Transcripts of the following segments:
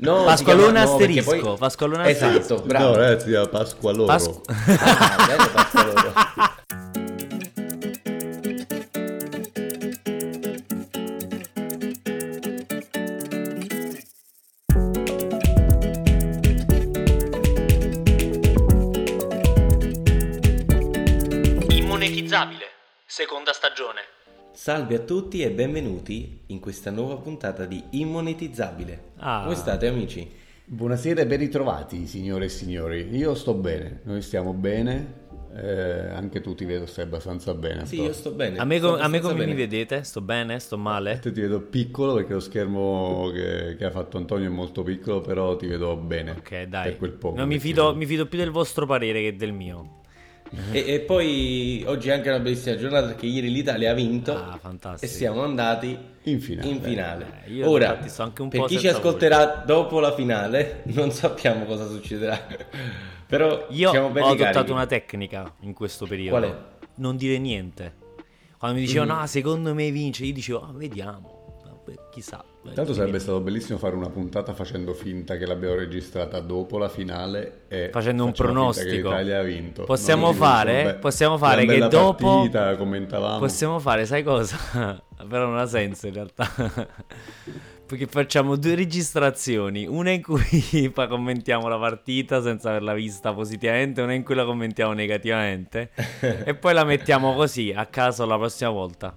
No, Pasqualone si chiama- no, asterisco, poi- Pasqualone Esatto, asterisco. bravo. No, ragazzi, si chiama Pasqualoro. Pasqu- Ah, bello Pasqualoro. Salve a tutti e benvenuti in questa nuova puntata di Immonetizzabile. Ah. Come state amici? Buonasera e ben ritrovati, signore e signori. Io sto bene, noi stiamo bene, eh, anche tu ti vedo stai abbastanza bene. Sì, però. io sto bene. A me, sto co- a me abbastanza come mi bene. vedete? Sto bene? Sto male? Te ti vedo piccolo perché lo schermo che, che ha fatto Antonio è molto piccolo, però ti vedo bene. Ok, dai. Per quel poco. No, mi, fido, mi fido più del vostro parere che del mio. E, e poi oggi è anche una bellissima giornata perché ieri l'Italia ha vinto Ah, e siamo andati In finale. in finale. Eh, io Ora, per po' chi ci ascolterà dopo la finale, non sappiamo cosa succederà. Però Io siamo ho adottato carichi. una tecnica in questo periodo. Qual è? Non dire niente. Quando mi dicevano, ah, secondo me vince, io dicevo, ah, vediamo. Vabbè, chissà. Tanto sarebbe stato bellissimo fare una puntata facendo finta che l'abbiamo registrata dopo la finale e Facendo un pronostico. che l'Italia ha vinto. Possiamo No, fare- vabbè, possiamo fare che dopo- partita, commentavamo. Possiamo fare, sai cosa? Però non ha senso in realtà. Perché facciamo due registrazioni, una in cui commentiamo la partita senza averla vista positivamente, una in cui la commentiamo negativamente e poi la mettiamo così a caso la prossima volta.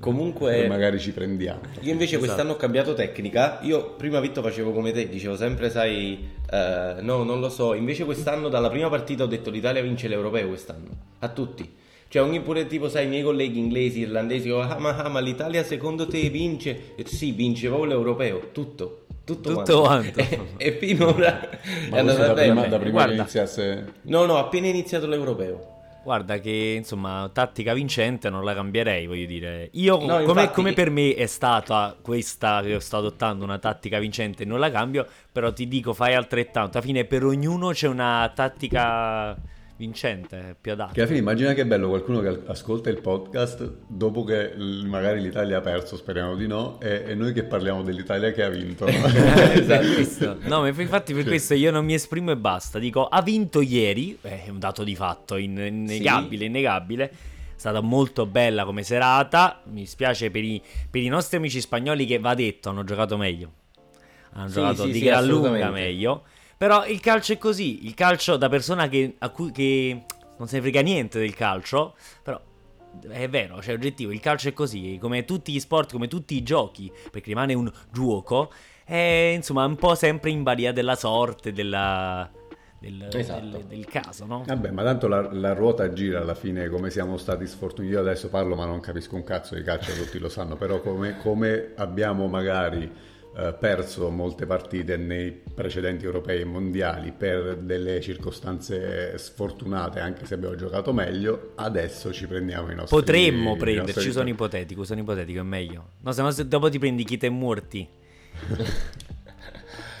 Comunque magari ci prendiamo. Io invece quest'anno ho cambiato tecnica. Io prima Vitto facevo come te, dicevo sempre, sai, eh, no, non lo so. Invece quest'anno dalla prima partita ho detto l'Italia vince l'Europeo quest'anno. A tutti. Cioè ogni pure tipo, sai, i miei colleghi inglesi, irlandesi, oh, ah, ma, ah, ma l'Italia secondo te vince? E sì, vince proprio l'Europeo, tutto. Tutto, Tutto quanto. E, e finora è Ma questo andata da prima, bene. da prima Guarda. che iniziasse... No, no, appena iniziato l'Europeo. Guarda che insomma tattica vincente non la cambierei, voglio dire. Io No, come, infatti- come per me è stata questa che sto adottando una tattica vincente, non la cambio, però ti dico fai altrettanto. Alla fine per ognuno c'è una tattica vincente, più adatta. Che alla fine immagina che bello qualcuno che ascolta il podcast dopo che magari l'Italia ha perso, speriamo di no, e, e noi che parliamo dell'Italia che ha vinto. questo. No, ma infatti per questo io non mi esprimo e basta. Dico, ha vinto ieri, eh, è un dato di fatto, in- innegabile, innegabile. È stata molto bella come serata. Mi spiace per i, per i nostri amici spagnoli che va detto hanno giocato meglio. Hanno Sì, giocato sì, di sì, gran lunga meglio. Però il calcio è così. Il calcio da persona che, a cui, che non se ne frega niente del calcio. Però è vero, cioè oggettivo, il calcio è così, come tutti gli sport, come tutti i giochi, perché rimane un gioco, è insomma un po' sempre in balia della sorte, della, del, Esatto. del- del caso, no? Vabbè, ma tanto la, la ruota gira alla fine, come siamo stati sfortunati. Io adesso parlo, ma non capisco un cazzo di calcio, tutti lo sanno, però come, come abbiamo magari eh, perso molte partite nei precedenti europei e mondiali per delle circostanze sfortunate, anche se abbiamo giocato meglio, adesso ci prendiamo i nostri Potremmo i prenderci, nostri- sono ipotetico, sono ipotetico, è meglio. No, se no dopo ti prendi chi te morti.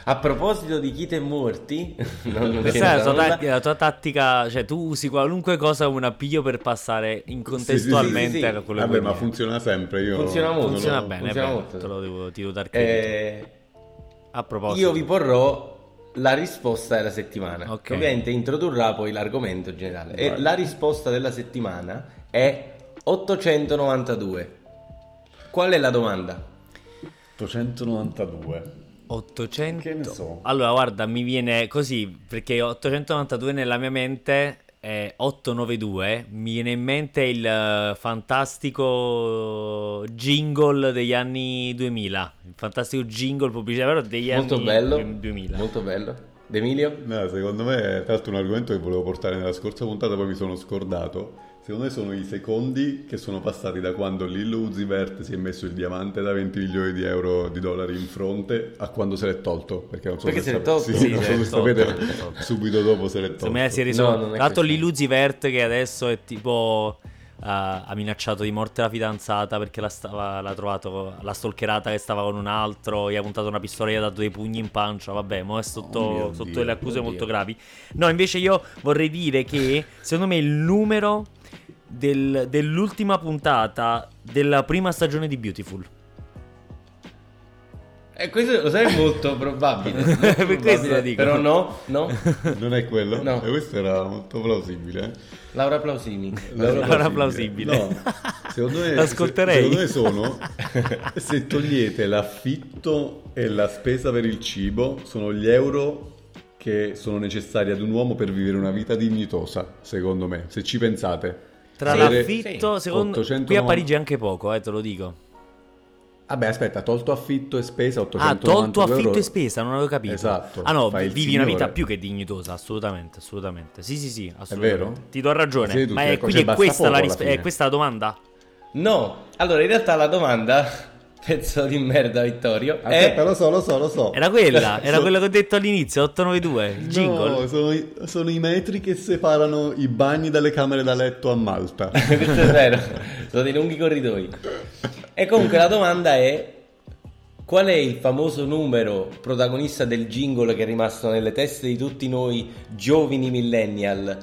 A proposito di chi te morti, non, Questa è la tua, tattica, la tua tattica, cioè tu usi qualunque cosa come un appiglio per passare in contestualmente sì, sì, sì. a quello che Vabbè, vuoi ma funziona sempre. Io Funziona molto. non lo- Funziona bene, funziona molto. te lo devo, ti devo dar credito. Eh, A proposito. io vi porrò la risposta della settimana. Ok. Che ovviamente introdurrà poi l'argomento generale. E la risposta della settimana è 892. Qual è la domanda? 892. 800 Che ne so. Allora guarda mi viene così perché 892 nella mia mente è 892 mi viene in mente il eh, fantastico jingle degli anni 2000 il fantastico jingle pubblicitario degli Molto anni bello. 2000 Molto bello. D'Emilio? No, secondo me, tra l'altro, un argomento che volevo portare nella scorsa puntata, poi mi sono scordato. Secondo me sono i secondi che sono passati da quando Lillo Uzivert si è messo il diamante da 20 milioni di euro di dollari in fronte a quando se l'è tolto. Perché non so Perché se se l'è tolto? Sì, Sì, non so se sapete, tolto. subito dopo se l'è tolto. Secondo me si è No, risolto. non è Tra l'altro questo. Liluzi Vert che adesso è tipo ha minacciato di morte la fidanzata perché la stava, l'ha trovato la stalkerata che stava con un altro, gli ha puntato una pistola e gli ha dato dei pugni in pancia. Vabbè, mo è sotto, Oh sotto Dio, delle accuse molto gravi. No, invece io vorrei dire che secondo me il numero del- dell'ultima puntata della prima stagione di Beautiful. E questo lo sai è molto probabile. molto Per questo probabile, lo dico. Però no, no. Non è quello? No. E questo era molto plausibile. eh. Laura Plausini. Laura plausibile. No, secondo me, L'ascolterei. se- Secondo me sono, se togliete l'affitto e la spesa per il cibo, sono gli euro che sono necessari ad un uomo per vivere una vita dignitosa, secondo me, se ci pensate. Tra Sì, l'affitto, sì. secondo 890. qui a Parigi è anche poco, eh, te lo dico. Vabbè, aspetta, tolto affitto e spesa, Ah, 890 tolto affitto euro. e spesa, non avevo capito. Esatto, Ah no, vivi una vita signore. più che dignitosa, assolutamente, assolutamente. Sì, sì, sì, assolutamente. vero? Ti do ragione. Sì, Ma è, quindi è questa, la risp- è questa la domanda? No. Allora, in realtà la domanda, pezzo di merda Vittorio, Aspetta, è... lo so, lo so, lo so. Era quella, era So- quella che ho detto all'inizio, 892, il jingle. No, sono i, sono i metri che separano i bagni dalle camere da letto a Malta. Questo è vero, sono dei lunghi corridoi. E comunque la domanda è... Qual è il famoso numero protagonista del jingle che è rimasto nelle teste di tutti noi giovani millennial?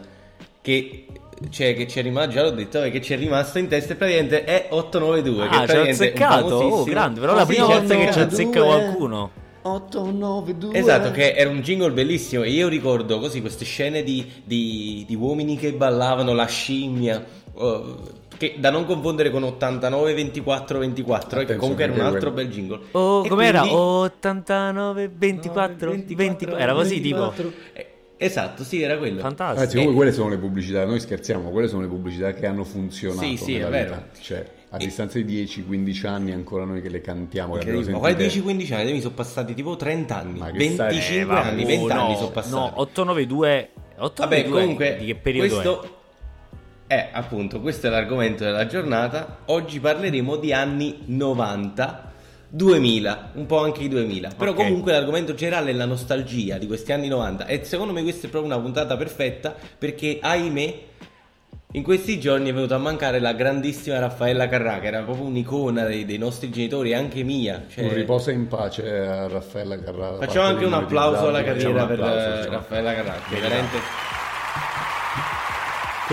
Che, cioè, che ci è rimasto, già l'ho detto, eh, che ci è rimasto in testa e praticamente è 892. che Ah, ci ha è azzeccato, oh, famosissimo- grande, però la Sì, prima volta che ci azzeccato. azzecca qualcuno. 892 Esatto, che era un jingle bellissimo e io ricordo così queste scene di, di- di uomini che ballavano la scimmia, oh, che da non confondere con 89 24 24, eh, che Attenzione, comunque era un altro quello. bel jingle. Oh, E com'era? quindi- 89, 24, 24, era così 24. tipo. Eh, Esatto, sì, era quello. Fantastico. Ragazzi, comunque quelle sono le pubblicità, noi scherziamo, quelle sono le pubblicità che hanno funzionato Sì, sì, nella è vero. vita. Cioè, a E- distanza di 10-15 anni ancora noi che le cantiamo, che Incredibile. Ma quali sentite- 10-15 anni? Mi sono passati tipo 30 anni, Ma che stai- 25 Eh, anni, 20 no, anni sono passati. No, 892. 892 Vabbè, comunque, di che periodo questo è? appunto, questo è l'argomento della giornata. Oggi parleremo di anni 90, 2000, un po' anche i 2000. Però Ok. comunque l'argomento generale è la nostalgia di questi anni 90 e secondo me questa è proprio una puntata perfetta perché, ahimè, in questi giorni è venuta a mancare la grandissima Raffaella Carrà, che era proprio un'icona dei, dei nostri genitori e anche mia. Cioè, Un riposa in pace a Raffaella Carrà. Facciamo anche un applauso alla carriera per applauso, eh, Raffaella Carrà, che veramente...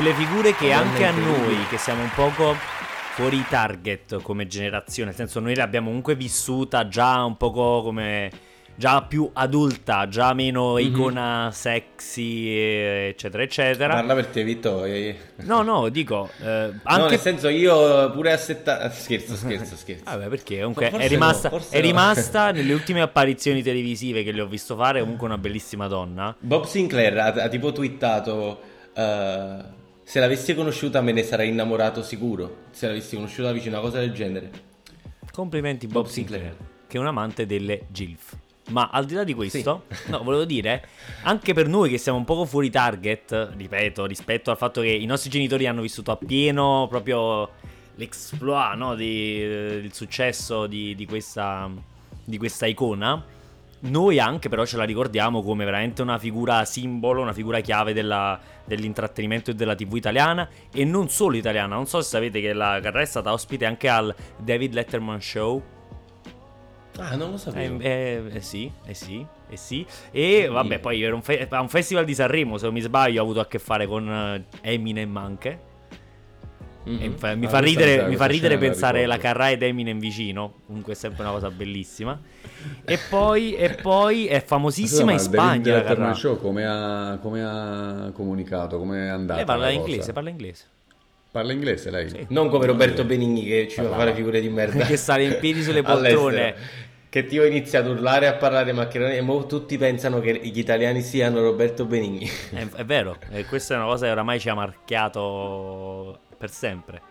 Quelle figure che anche a noi, che siamo un poco fuori target come generazione, nel senso noi l'abbiamo comunque vissuta già un poco come già più adulta, già meno Mhm. icona sexy, eccetera, eccetera. Parla per te, Vittorio. No, no, dico, eh, No, anche nel senso io pure a 70... Scherzo, scherzo, scherzo. Vabbè, perché comunque Forse è rimasta, no, è no. rimasta nelle ultime apparizioni televisive che le ho visto fare comunque una bellissima donna. Bob Sinclair ha, ha tipo twittato... eh, se l'avessi conosciuta me ne sarei innamorato sicuro. Se l'avessi conosciuta vicino, una cosa del genere. Complimenti Bob, Bob Sinclair, Sinclair. che è un amante delle GILF. Ma al di là di questo, no, volevo dire, anche per noi che siamo un poco fuori target, ripeto, rispetto al fatto che i nostri genitori hanno vissuto appieno proprio l'exploit, no, di- eh, il successo di, di questa, di questa icona, noi anche però ce la ricordiamo come veramente una figura simbolo, una figura chiave della- dell'intrattenimento e della TV italiana e non solo italiana. Non so se sapete che la Carrà è stata ospite anche al David Letterman Show. Ah, non lo Eh, sapevo. eh, eh sì, eh sì, eh sì. E vabbè, poi era un, fe- un festival di Sanremo, se non mi sbaglio, ho avuto a che fare con eh, Eminem anche. Mi fa, mi Ah, fa ridere, mi fa ridere pensare la. Carrà ed Eminem vicino. Comunque è sempre una cosa bellissima. E poi, e poi è famosissima in Spagna la Carrà. Show come ha, come ha comunicato, come è andata Lei parla la cosa? inglese, parla inglese. Parla inglese lei? Sì. Non come Roberto Benigni che ci fa Parlava. fare figure di merda. Che stare in piedi sulle poltrone. Che ti ho iniziato a urlare e a parlare maccheroni e mo tutti pensano che gli italiani siano Roberto Benigni. È, è vero, e questa è una cosa che oramai ci ha marchiato per sempre.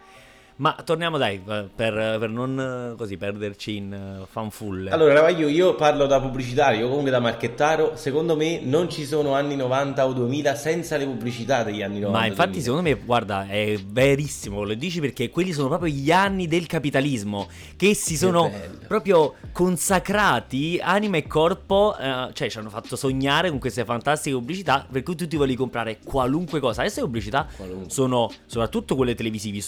Ma torniamo dai, per, per non così perderci in eh, fanfulle. Allora, Ravaglio, io parlo da pubblicitario, comunque da marchettaro. Secondo me non ci sono anni 90 o 2000 senza le pubblicità degli anni 90. Ma infatti 2000. secondo me, guarda, è verissimo, lo dici perché quelli sono proprio gli anni del capitalismo che si sono bello. proprio consacrati anima e corpo, eh, cioè ci hanno fatto sognare con queste fantastiche pubblicità per cui tu ti volevi comprare qualunque cosa. Adesso le pubblicità Qualunque. sono, soprattutto quelle televisivi-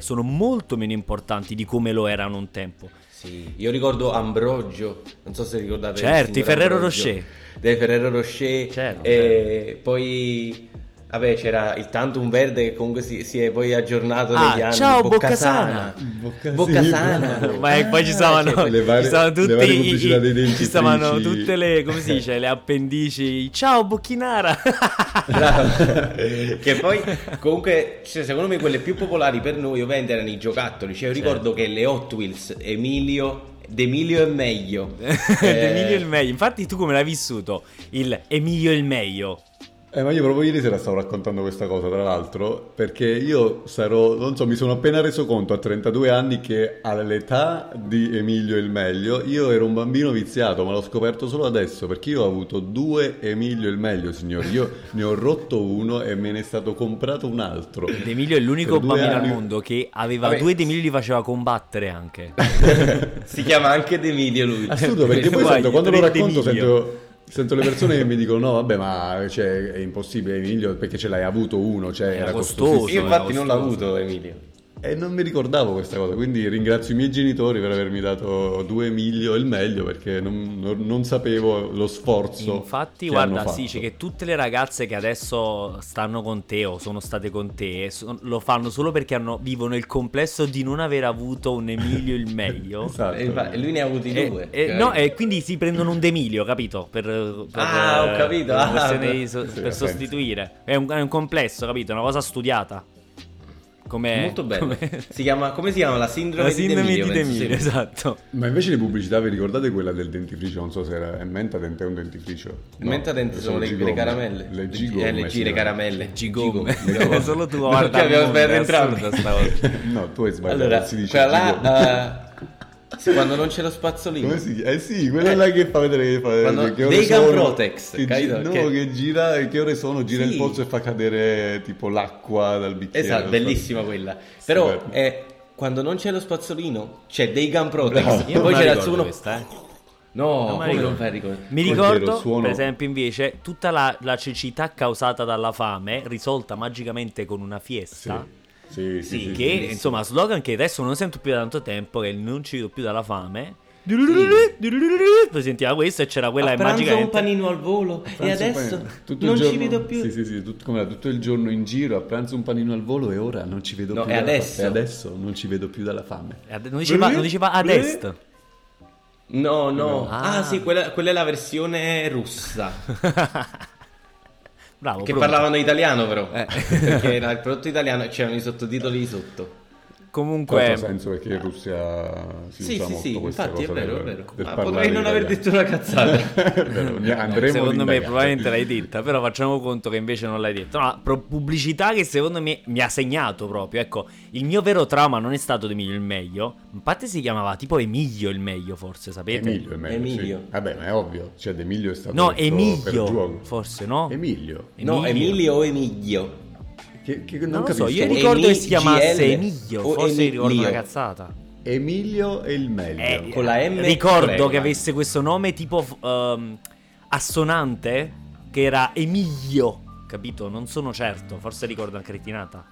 sono molto meno importanti di come lo erano un tempo. Sì, io ricordo Ambrogio, non so se ricordate. Certo, i Ferrero Ambrogio. Rocher. Dei Ferrero Rocher. Certo, e poi Vabbè, c'era il Tantum Verde che comunque si, si è poi aggiornato Ah, negli anni. ciao, Boccasana. Bocca- Boccasana. Ma poi ci stavano, cioè, le varie- ci stavano tutti i- ci tutte le come si dice le appendici. Ciao bocchinara che poi comunque cioè, secondo me quelle più popolari per noi ovviamente erano i giocattoli cioè io ricordo che le Hot Wheels Emilio D'Emilio è meglio. Eh, Emilio il meglio. Infatti tu come l'hai vissuto? Il Emilio il meglio Eh, ma io proprio ieri sera stavo raccontando questa cosa, tra l'altro, perché io sarò, non so, mi sono appena reso conto a 32 anni che all'età di Emilio il meglio, io ero un bambino viziato, ma l'ho scoperto solo adesso, perché io ho avuto due Emilio il meglio, signori. Io ne ho rotto uno e me ne è stato comprato un altro. D'Emilio è l'unico bambino al anni- mondo che aveva Vabbè. due D'Emilio li faceva combattere anche si chiama anche D'Emilio lui Assurdo, perché poi sento, quando lo racconto D'Emilio. sento, sento le persone che mi dicono no, vabbè, ma cioè, è impossibile Emilio perché ce l'hai avuto uno, cioè Era era, costoso. costosissimo. io infatti non l'ho costoso. avuto Emilio E non mi ricordavo questa cosa, quindi ringrazio i miei genitori per avermi dato due Emilio il meglio perché non, non- non sapevo lo sforzo. Infatti, che guarda, hanno si dice che tutte le ragazze che adesso stanno con te o sono state con te so- lo fanno solo perché hanno- vivono il complesso di non aver avuto un Emilio il meglio. Esatto. E lui ne ha avuti E, due e- no, e quindi si prendono un Demilio, capito? Per, per- Ah, ho capito, per ah, per senso. sostituire. È un, è un complesso, capito? È una cosa studiata. Come, molto bello come- si chiama come si chiama la sindrome la sindrome di di D'Emilio, sia. esatto. Ma invece le pubblicità, vi ricordate quella del dentifricio? Non so se era. È Mentadent è un dentifricio. Il Mentadent sono le, le G-gomme. caramelle Le eh, G-gomme. le G, le caramelle Gigomme. Gigomme. Solo tu No, guarda che il abbiamo sbagliato entrambi. No, tu hai sbagliato. allora si dice quella G-gomme. là eh, sì, quando non c'è lo spazzolino Come si chiama? Eh sì, quella là che fa vedere che fa Quando- che Gun sono, Protex, che, gi- capito? no, Che- che gira, che ore sono, gira Sì. il pozzo e fa cadere tipo l'acqua dal bicchiere. esatto bellissima quella però è quando non c'è lo spazzolino c'è dei Gun Protex e Io poi ricordo suono questa, eh. no Non ricordo. non fai ricordare Mi ricordo, suono- per esempio, invece, tutta la, la cecità causata dalla fame, risolta magicamente con una fiesta. Sì, sì, sì, Sì, sì, Che sì. insomma, slogan che adesso non sento più da tanto tempo, che è il non ci vedo più dalla fame. Poi sentiva questo e c'era quella pranzo un panino al volo e adesso non ci giorno- vedo più Sì, sì, sì, tutto, come era, tutto il giorno in giro, a pranzo un panino al volo e ora non ci vedo No, più e adesso? E adesso non ci vedo più dalla fame. Ad- Non diceva, non diceva ad est. no no Ah. ah, sì quella, quella è la versione russa Bravo. che pronto. parlavano italiano però Eh. perché era il prodotto italiano e c'erano i sottotitoli sotto Comunque, l'altro ha senso perché in Russia si sì usa sì molto sì questa infatti è cosa vero del- è vero del ma parlare potrei non aver detto una cazzata È andremo secondo me probabilmente l'hai detta, però facciamo conto che invece non l'hai detto. No, pro- pubblicità che secondo me mi ha segnato proprio. Ecco, il mio vero trauma non è stato Emilio il meglio. In parte si chiamava tipo Emilio il meglio, forse, sapete? Emilio è meglio, Emilio. sì. Vabbè, ma è ovvio, cioè Emilio è stato No, Emilio, gioco. forse, no? Emilio. no Emilio o Emilio Che, che non, Non lo capisco. so, io ricordo che si chiamasse GL Emilio, o forse Emilio. ricordo una cazzata. Emilio e il meglio. Eh, Con la M ricordo che avesse questo nome tipo ehm, assonante, che era Emilio, capito? Non sono certo, forse ricordo una cretinata.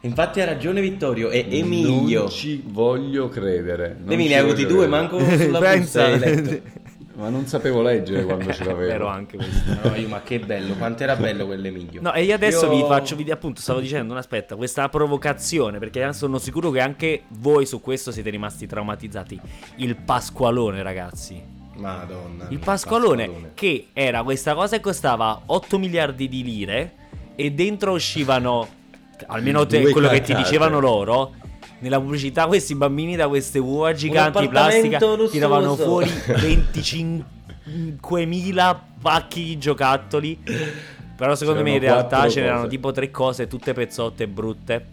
infatti ha ragione Vittorio è Emilio Non ci voglio credere. ne hai avuti voglio due manco sulla Pensa. Ma non sapevo leggere quando ce l'avevo. Vero anche questo. No, io, ma che bello, quanto era bello quell'Emilio. No, e io adesso Io- vi faccio vedere, appunto, stavo dicendo, aspetta, questa provocazione, perché sono sicuro che anche voi su questo siete rimasti traumatizzati. Il Pasqualone, ragazzi. Madonna. Il Pasqualone, che era questa cosa che costava 8 miliardi di lire e dentro uscivano, almeno te, quello che ti dicevano loro, nella pubblicità questi bambini da queste uova giganti di plastica lussuoso. tiravano fuori 25.000 pacchi di giocattoli. Però secondo me in C'erano realtà ce n'erano tipo tre cose, tutte pezzotte brutte.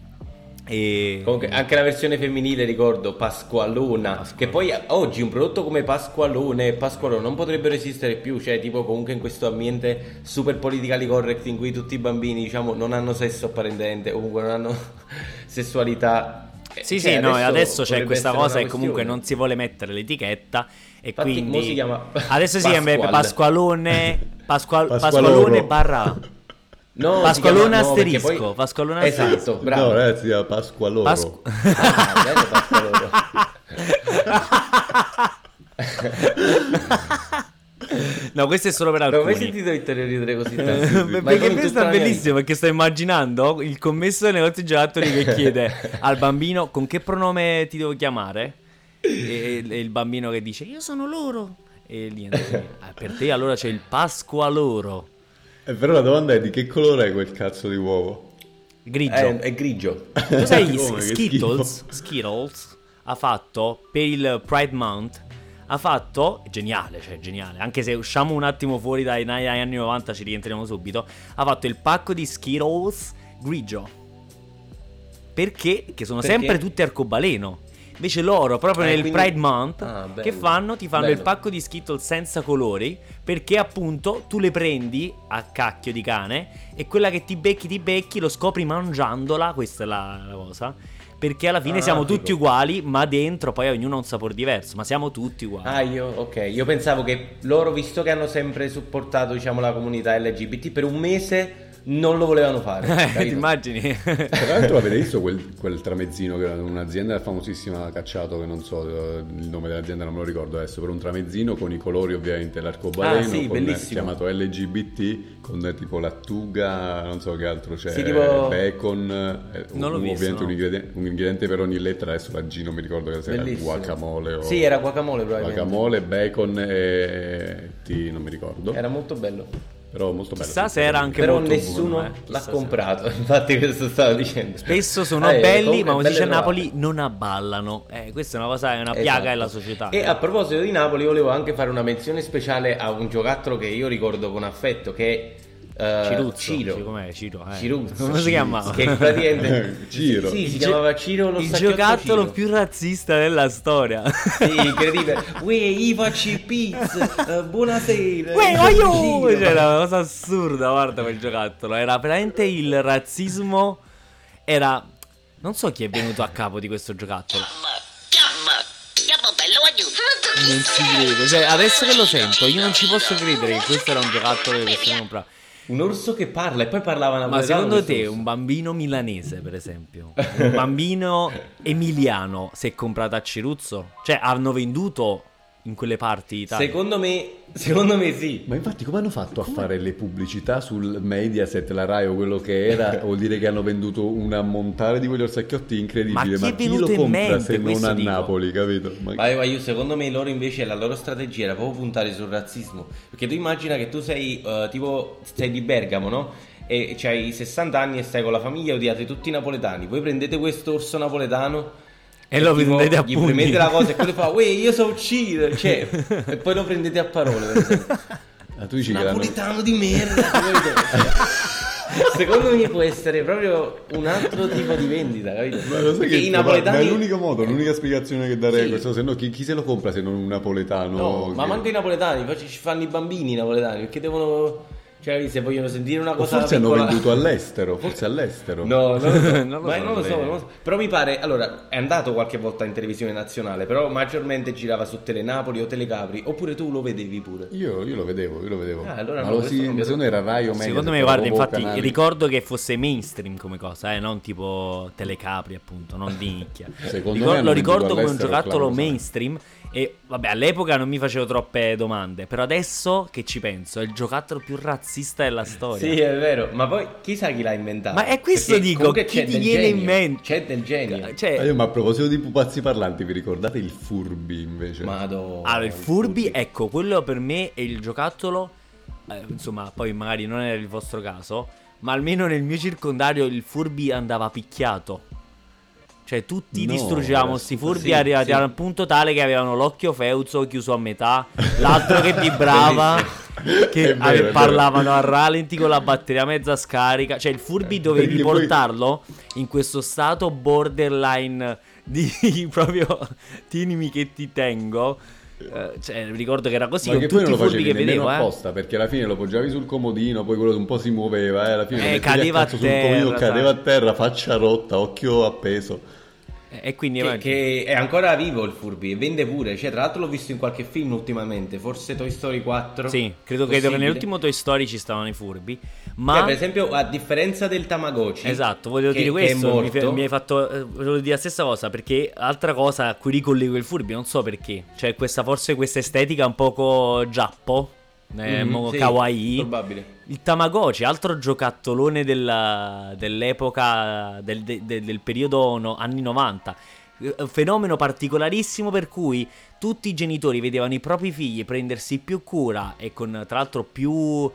E... Comunque, anche la versione femminile ricordo Pasqualona. Che poi oggi un prodotto come Pasqualone e Pasqualone non potrebbero esistere più. Cioè, tipo, comunque in questo ambiente super politically correct in cui tutti i bambini, diciamo, non hanno sesso apparentemente, comunque non hanno sessualità. Sì, Cioè, sì, no, e adesso c'è questa cosa che comunque non si vuole mettere l'etichetta e Infatti, quindi si chiama adesso si chiama Pasqual. Pasqualone Pasqual-. Pasqualone barra No, si Pasqualone chiama- no, asterisco, poi- Pasqualone Esatto, asterisco. bravo. No, ragazzi, era Pasqualoro. Pasqu- Ah, bello Pasqualoro. No, questo è solo per Non ho mai alcuni. sentito Vittorio ridere così tanto. Beh, Ma perché questo è bellissimo perché sto immaginando il commesso dei negozi giocattoli che chiede al bambino con che pronome ti devo chiamare e, e il bambino che dice io sono loro e niente ah, per te allora c'è il Pasqualoro Eh, però la domanda è di che colore è quel cazzo di uovo? grigio È, è grigio. Tu sai Skittles, Skittles ha fatto per il Pride Month ha fatto geniale, cioè geniale, anche se usciamo un attimo fuori dai dagli anni 90 ci rientriamo subito, ha fatto il pacco di Skittles grigio. Perché? Che sono Perché? sempre tutti arcobaleno. Invece loro, proprio Eh, nel quindi- Pride Month, Ah, che fanno? Ti fanno il Bello. pacco di Skittles senza colori, perché appunto tu le prendi a cacchio di cane e quella che ti becchi ti becchi lo scopri mangiandola, questa è la, la cosa. Perché alla fine Ah, siamo figo. tutti uguali, ma dentro poi ognuno ha un sapore diverso, ma siamo tutti uguali. Ah, io, ok. Io pensavo che loro, visto che hanno sempre supportato, diciamo, la comunità LGBT, per un mese non lo volevano fare. Eh, ti immagini? Tra l'altro avete visto quel, quel tramezzino che era un'azienda famosissima cacciato, che non so eh, il nome dell'azienda, non me lo ricordo adesso, per un tramezzino con i colori ovviamente l'arcobaleno, Ah, sì, con- bellissimo. chiamato LGBT, con eh, tipo lattuga, non so che altro c'è, Sì, tipo- bacon, eh, Non un- visto, ovviamente no. un, ingrediente, un ingrediente per ogni lettera, adesso la G non mi ricordo che era Bellissimo. guacamole o... Sì, era guacamole probabilmente. Guacamole, bacon e T, non mi ricordo, Era molto bello. Però molto bello. Chissà se era anche Però molto nessuno buono, eh. l'ha Chissà se- comprato. Infatti, questo stavo dicendo. Spesso sono Eh, belli, ma come si dice a Napoli, non abballano. Eh, questa è una cosa, è una Esatto. piaga della società. E a proposito di Napoli, volevo anche fare una menzione speciale a un giocattolo che io ricordo con affetto, che è eh, Ciruzzo, Ciro. com'è? Ciro, eh. Ciruzzo. Come si chiamava? Che praticamente... Ciro. Sì, si Il chiamava Ciro lo Il giocattolo Ciro. più razzista della storia. Sì, incredibile. Uè, io faccio i pizza. eh, buonasera. Uè, io oio! Ciro. Cioè, era una cosa assurda, guarda quel giocattolo. Era veramente il razzismo. Era. Non so chi è venuto a capo di questo giocattolo. Non ci credo. Cioè, adesso che lo sento, io non ci posso credere che questo era un giocattolo che possiamo comprare. Un orso che parla e poi parlava Ma napoletano. secondo te un bambino milanese, per esempio, un bambino emiliano si è comprato a Ciruzzo? Cioè, hanno venduto in quelle parti d'Italia? Secondo me, secondo me sì. Ma infatti come hanno fatto a fare le pubblicità sul Mediaset, la Rai o quello che era? Vuol dire che hanno venduto un ammontare di quegli orsacchiotti incredibile. Ma chi è Ma chi, venuto lo in compra se non a dico? Napoli, capito? Ma- Ma io, io, secondo me loro invece la loro strategia era proprio puntare sul razzismo. Perché tu immagina che tu sei eh, tipo sei di Bergamo, no? E hai 60 anni e stai con la famiglia, odiate tutti i napoletani. Voi prendete questo orso napoletano E lo tipo, prendete a gli pugni. premete la cosa e quello fa Uè, io so Ciro, cioè, e poi lo prendete a parole, per esempio. Ah, tu dici che l'hanno... Napoletano di merda? Secondo me può essere proprio un altro tipo di vendita, capito? Ma lo sai che i ma- napoletani ma è l'unico modo, l'unica spiegazione che darei Sì. a questo, se no chi, chi se lo compra se non un napoletano? No, ma che- manco i napoletani, poi ci fanno i bambini i napoletani, perché devono... Cioè, se vogliono sentire una O cosa forse hanno piccola- venduto all'estero, forse all'estero. No, non lo so, Non lo Ma so, non lo so, bene. non lo so. Però mi pare, allora, è andato qualche volta in televisione nazionale, però maggiormente girava su Telenapoli o Telecapri, oppure tu lo vedevi pure. Io, io lo vedevo, io lo vedevo. Ah, allora ma no, lo si, non secondo me era Rai o Mediaset, Secondo me, guarda, infatti, canali- ricordo che fosse mainstream come cosa, eh, non tipo telecapri, appunto, non di nicchia. Secondo Ricor- me hanno lo ricordo come un giocattolo mainstream. E vabbè, all'epoca non mi facevo troppe domande. Però adesso che ci penso, è il giocattolo più razzista della storia. Sì, è vero, ma poi chissà chi l'ha inventato. Ma è questo Perché dico, chi ti viene in genio, mente? C'è del genio. Cioè, Ah, io, ma a proposito di pupazzi parlanti, vi ricordate il Furby invece? Madonna. Allora, il Furby, ecco, quello per me è il giocattolo. eh, insomma, poi magari non era il vostro caso. Ma almeno nel mio circondario il Furby andava picchiato. Cioè, tutti No, distruggevamo adesso- sti furbi sì, arrivati sì. al punto tale che avevano l'occhio feuzzo chiuso a metà, l'altro che vibrava, che È vero, ave- è vero. parlavano a ralenti con la batteria mezza scarica. Cioè, il Furby dovevi Perché poi- portarlo in questo stato borderline di proprio tienimi che ti tengo. Eh, cioè, ricordo che era così Ma con che poi tutti non i lo furbi facevi che vedevo, eh. apposta, perché alla fine lo poggiavi sul comodino, poi quello un po' si muoveva, eh, alla fine Eh, cadeva a terra, comodino, cadeva a terra, faccia rotta, occhio appeso. E quindi Che, che è ancora vivo il Furby e vende pure. Cioè, tra l'altro l'ho visto in qualche film ultimamente, forse Toy Story 4. Sì, credo che Possibile. nell'ultimo Toy Story ci stavano i furbi. Cioè, Ma per esempio, a differenza del Tamagotchi, Esatto, volevo che- dire che questo. Mi, mi hai fatto. eh, volevo dire la stessa cosa. Perché altra cosa a cui ricollego il Furby, non so perché. Cioè, questa, forse questa estetica un poco giappo. Eh, Mhm, mo- sì, kawaii. Probabile. Il Tamagotchi, altro giocattolone della- dell'epoca del, de- de- del periodo no- anni 90. Eh, Fenomeno particolarissimo per cui tutti i genitori vedevano i propri figli prendersi più cura e con tra l'altro più,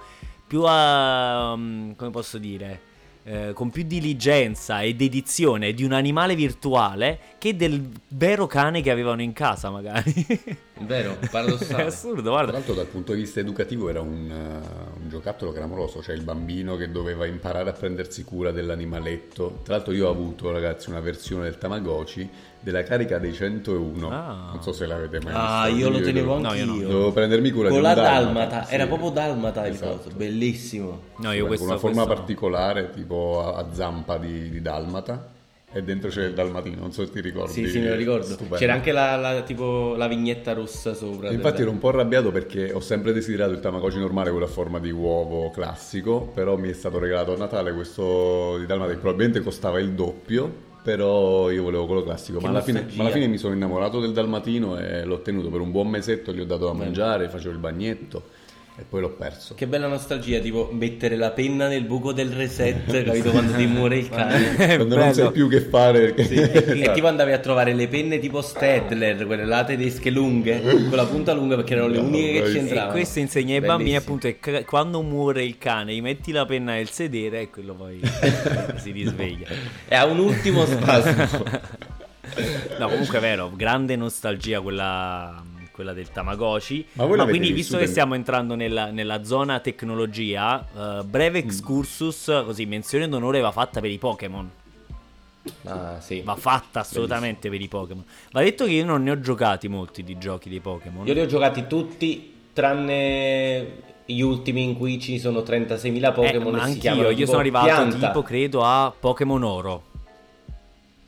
più mm, come posso dire, eh, con più diligenza e dedizione di un animale virtuale che del vero cane che avevano in casa magari. Vero, È paradossale. assurdo, Tra guarda. l'altro dal punto di vista educativo era un, uh, un giocattolo clamoroso, cioè il bambino che doveva imparare a prendersi cura dell'animaletto. Tra l'altro io ho avuto ragazzi una versione del Tamagotchi della carica dei 101, Ah. non so se l'avete mai Ah, visto. io lo Io tenevo dovevo- No, io no. anch'io. Dovevo prendermi cura Con di la un dalmata, sì. era proprio dalmata il Esatto. coso, bellissimo. No, io Con questo una forma questo- particolare, tipo a, a zampa di, di dalmata, e dentro c'era il dalmatino, non so se ti ricordi. Sì, sì, me lo ricordo. Stupendo. C'era anche la, la- tipo, la vignetta rossa sopra. Infatti ero un po' arrabbiato perché ho sempre desiderato il Tamagotchi normale, quello a forma di uovo classico, però mi è stato regalato a Natale questo di Dalmata che probabilmente costava il doppio, però io volevo quello classico, ma alla, fine, ma alla fine mi sono innamorato del Dalmatino e l'ho tenuto per un buon mesetto, gli ho dato da mangiare, facevo il bagnetto e poi l'ho perso. Che bella nostalgia, tipo mettere la penna nel buco del reset, capito? Quando ti muore il cane. È Quando non sai più che fare. perché- Sì, e, e tipo andavi a trovare le penne tipo Stedler, quelle là tedesche lunghe, con la punta lunga perché erano le No, uniche che c'entravano. E questo insegna ai bambini Bellissimo. appunto che quando muore il cane gli metti la penna nel sedere e quello poi si risveglia. E ha un ultimo spasmo. No, comunque è vero, grande nostalgia quella, quella del Tamagotchi. Ma Ma, voi l'avete quindi, visto che in- stiamo entrando nella, nella zona tecnologia, eh, breve Mm. excursus, così menzione d'onore va fatta per i Pokémon. Ah, sì. Va fatta assolutamente per i Pokémon. Va detto che io non ne ho giocati molti di giochi dei Pokémon. Io li ho giocati tutti, tranne gli ultimi in cui ci sono 36.000 Eh, Pokémon ma e si anch'io, chiamano io sono arrivato pianta. tipo credo a Pokémon Oro.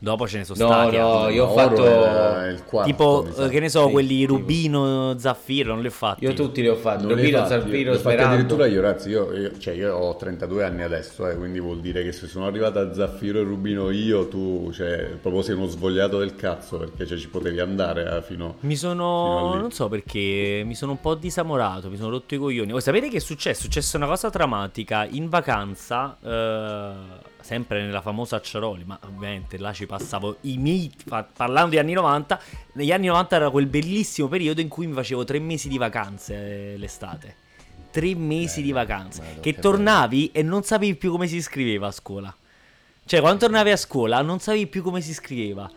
Dopo ce ne sono No, stati. no, altri. io ho fatto- era il quarto, tipo, eh, che ne so, Sì, quelli tipo. rubino, zaffiro, non li ho fatti. Io tutti li ho fatti, Non Rubino, fatti? Zaffiro, Smeraldo. addirittura io, ragazzi. Io, io- cioè, io ho 32 anni adesso, eh, quindi vuol dire che se sono arrivato a Zaffiro e Rubino io, tu, cioè, proprio sei uno svogliato del cazzo perché cioè, ci potevi andare eh, fino. Mi Fino sono. a lì. Non so perché. Mi sono un po' disamorato. Mi sono rotto i coglioni. Voi sapete che è successo? È successa una cosa drammatica. In vacanza. eh, sempre nella famosa Acciaroli. Ma ovviamente là ci passavo i miei. parlando di anni 90. Negli anni 90 era quel bellissimo periodo in cui mi facevo tre mesi di vacanze eh, l'estate. Tre mesi di vacanze. Madonna, che che tornavi e non sapevi più come si scriveva a scuola. Cioè, quando tornavi a scuola non sapevi più come si scriveva.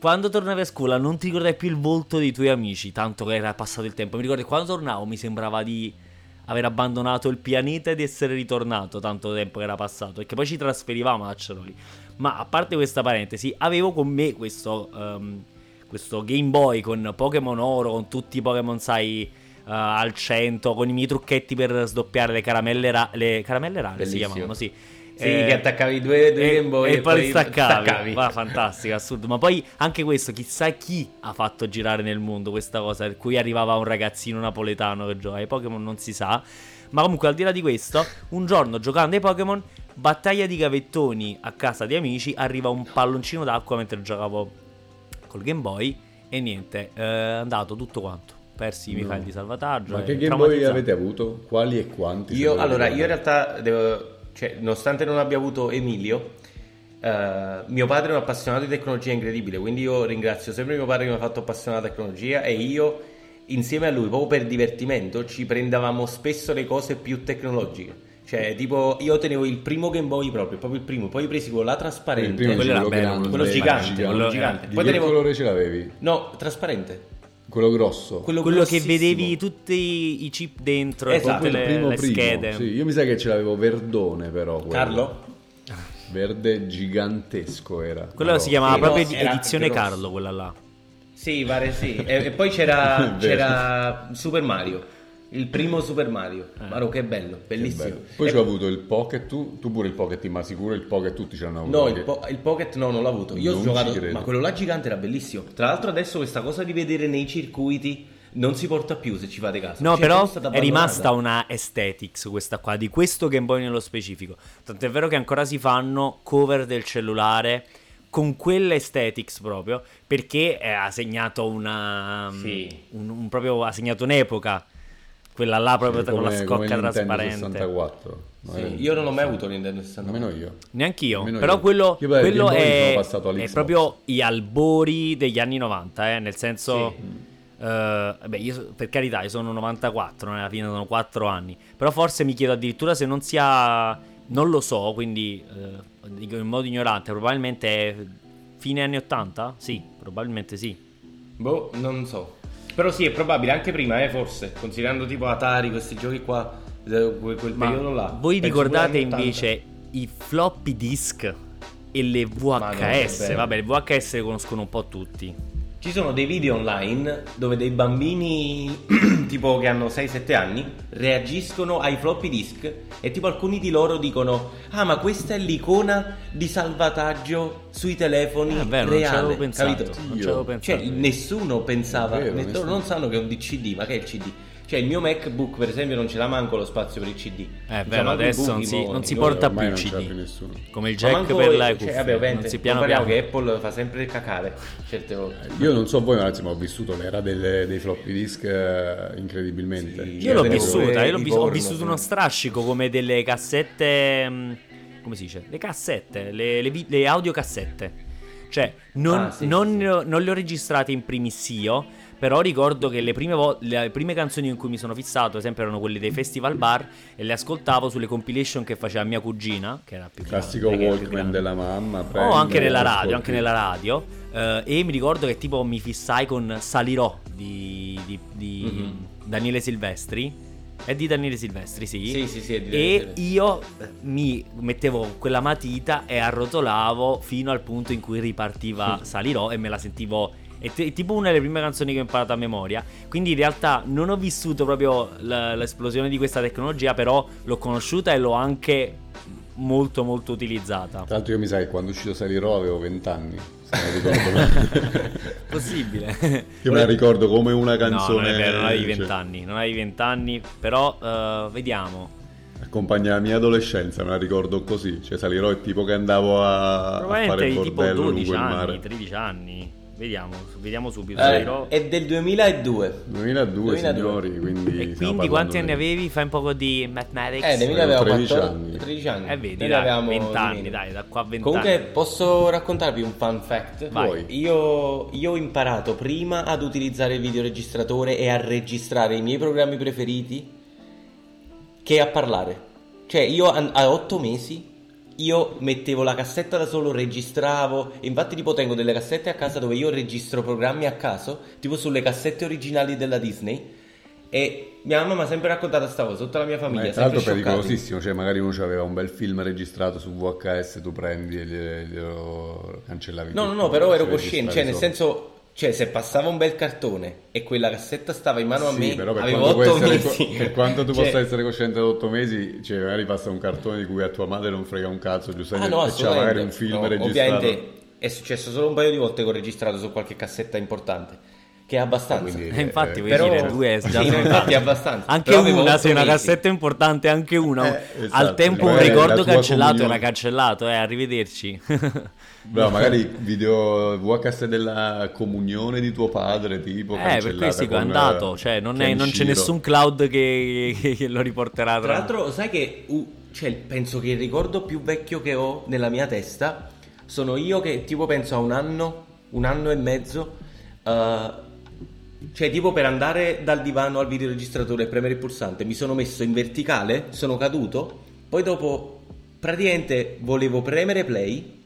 Quando tornavi a scuola non ti ricordavi più il volto dei tuoi amici, tanto che era passato il tempo. Mi ricordo che quando tornavo mi sembrava di aver abbandonato il pianeta e di essere ritornato, tanto tempo che era passato. E che poi ci trasferivamo a Acceroli. Ma a parte questa parentesi, avevo con me questo, ehm, questo Game Boy con Pokémon Oro, con tutti i Pokémon, sai, eh, al 100, con i miei trucchetti per sdoppiare le caramelle, ra- le caramelle rare, si Bellissimo. chiamavano, sì. Sì, Eh, che attaccavi due, due e, Game Boy e poi li staccavi. staccavi. Va, fantastico, assurdo. Ma poi anche questo, chissà chi ha fatto girare nel mondo questa cosa. Per cui arrivava un ragazzino napoletano che gioca ai Pokémon, non si sa. Ma comunque, al di là di questo, un giorno giocando ai Pokémon, battaglia di gavettoni a casa di amici, arriva un palloncino d'acqua mentre giocavo col Game Boy. E niente, è andato tutto quanto. Persi i miei No. file di salvataggio. Ma e che Game Boy avete avuto? Quali e quanti? Io, allora, io in realtà, devo- cioè, nonostante non abbia avuto Emilio, eh, mio padre è un appassionato di tecnologia incredibile, quindi io ringrazio sempre mio padre che mi ha fatto appassionato a tecnologia e io, insieme a lui, proprio per divertimento, ci prendevamo spesso le cose più tecnologiche. Cioè, tipo, io tenevo il primo Game Boy proprio, proprio il primo, poi presi quello là trasparente. Il primo Quello era quello bello, grande, quello gigante, gigante. quello gigante. Di Poi che tenevo- colore ce l'avevi? No, trasparente. Quello grosso. Quello, Quello che vedevi tutti i chip dentro e Esatto. tutte Proprio le, le primo. schede. Sì, io mi sa che ce l'avevo verdone però. quello. Carlo? Verde gigantesco era. Quello No, si chiamava Sì, no, proprio era edizione. Carlo, quella là. Sì, pare sì. E, e poi c'era, c'era Super Mario. Il primo Super Mario. Eh. Maro, che bello, che bellissimo. bello. Poi E- ci ho avuto il Pocket, tu, tu pure il Pocket, ma sicuro il Pocket tutti ce l'hanno avuto. No, il, po- il Pocket no, non l'ho avuto. Io ho Non giocato, ci credo. ma quello là gigante era bellissimo. Tra l'altro adesso questa cosa di vedere nei circuiti non si porta più se ci fate caso. No, Cioè, però è rimasta una aesthetics questa qua, di questo Game Boy nello specifico. Tanto è vero che ancora si fanno cover del cellulare con quella aesthetics proprio, perché eh, ha segnato una... Sì. un- un- proprio ha segnato un'epoca. Quella là proprio con la come, scocca come Nintendo trasparente. 64. No, Sì, io non ho mai avuto Nintendo 64. Nemmeno io. Neanch'io, Nemmeno però io. quello, Io quello è, è proprio gli albori degli anni 90, eh, nel senso... eh, beh, io, per carità, io sono 94, alla fine sono 4 anni, però forse mi chiedo addirittura se non sia... Non lo so, quindi eh, dico in modo ignorante, probabilmente è fine anni 80? Sì, probabilmente sì. Boh, non so. Però sì, è probabile, anche prima, eh, forse. Considerando tipo Atari, questi giochi qua, eh, quel, Ma periodo là. voi ricordate pure anni 80. invece i floppy disk e le VHS? Vabbè, le VHS le conoscono un po' tutti. Ci sono dei video online dove dei bambini tipo che hanno 6-7 anni reagiscono ai floppy disk e tipo alcuni di loro dicono "Ah, ma questa è l'icona di salvataggio sui telefoni Eh, vero, non ci reale", pensato. capito? Non ci avevo pensato. Cioè, nessuno pensava, vero, ne- nessuno. non sanno che è un DCD, ma che è il CD? Cioè, il mio MacBook, per esempio, non ce l'ha manco lo spazio per il CD. Eh, Non ce vero, adesso non si, non si porta più il CD. più nessuno. Come il jack manco- per la cioè, cuffia. vabbè, ovviamente, non si non piano parliamo piano. che Apple fa sempre cacare certe volte. Io non so voi, ma insomma, ho vissuto l'era delle- dei floppy disk eh, incredibilmente. Sì. Io l'ho Io vissuta, tenevo io l'ho vis- ho porno, vissuto uno strascico come delle cassette. mh, Come si dice? Le cassette, le, le le audiocassette. Cioè, non, Ah, sì, non sì, non le ho registrate in primis io. Però ricordo che le prime, vo- le prime canzoni in cui mi sono fissato, ad esempio, erano quelle dei festival bar. E le ascoltavo sulle compilation che faceva mia cugina, che era più grande. Classico più Walkman grande. della mamma. O prendi, anche nella radio, anche nella radio. Eh, e mi ricordo che tipo mi fissai con Salirò di, di- di Mhm. Daniele Silvestri. È di Daniele Silvestri, sì. Sì, sì, sì, è di Daniele E Silvestri. io mi mettevo quella matita e arrotolavo fino al punto in cui ripartiva Salirò e me la sentivo. È t- tipo una delle prime canzoni che ho imparato a memoria. Quindi in realtà non ho vissuto proprio l- l'esplosione di questa tecnologia, però l'ho conosciuta e l'ho anche molto molto utilizzata. Tra l'altro io mi sa che quando è uscito Salirò avevo 20 anni, se non ricordo bene. Possibile. Io me la ricordo come una No, canzone... non è vero, non avevi cioè, 20 anni, non avevi 20 anni, però eh, vediamo. Accompagna la mia adolescenza, me la ricordo così. Cioè Salirò è tipo che andavo a, a fare il tipo bordello 12 lungo il anni, mare. 13 anni. Vediamo, vediamo subito. Eh, è del 2002. 2002, 2002. signori, quindi... E quindi quanti anni avevi? Fai un po' di mathematics. Eh, nel 2000 Avevo avevamo 13 14 anni. 13 anni. Eh, vedi, dai, avevamo 20 di anni, dai, da qua a 20 Comunque anni. posso raccontarvi un fun fact? Vai. Io, io ho imparato prima ad utilizzare il videoregistratore e a registrare i miei programmi preferiti che a parlare. Cioè io a, a 8 mesi io mettevo la cassetta da solo, registravo, infatti tipo tengo delle cassette a casa dove io registro programmi a caso, tipo sulle cassette originali della Disney. E mia mamma mi ha sempre raccontato sta cosa, tutta la mia Ma famiglia. è tra l'altro pericolosissimo, cioè magari uno aveva un bel film registrato su VHS, tu prendi e glielo, cancellavi No, no, tutto, no, però ero ci cosciente, cioè nel senso, cioè se passava un bel cartone e quella cassetta stava in mano a Sì, me, però per avevo quanto, puoi 8 essere, mesi. co- per quanto tu Cioè, possa essere cosciente ad otto mesi, cioè magari passa un cartone di cui a tua madre non frega un cazzo, Ah giustamente, no, c'ha magari un film No, registrato. Ovviamente è successo solo un paio di volte che ho registrato su qualche cassetta importante, che è abbastanza. Quindi- Eh, infatti, Eh, vuoi però- dire, due è già Sì, infatti è abbastanza. Anche Però una, se una cassetta importante, anche una. Eh, Al esatto, tempo un ricordo cancellato comunione. era cancellato, eh, arrivederci. Bravo, magari video VHS della comunione di tuo padre, tipo eh, per questo è andato, cioè non, è- non c'è nessun cloud che, che- che lo riporterà Tra l'altro, sai che uh, cioè, penso che il ricordo più vecchio che ho nella mia testa sono io che tipo penso a un anno, un anno e mezzo, eh, cioè tipo per andare dal divano al videoregistratore e premere il pulsante, mi sono messo in verticale, sono caduto, poi dopo praticamente volevo premere play.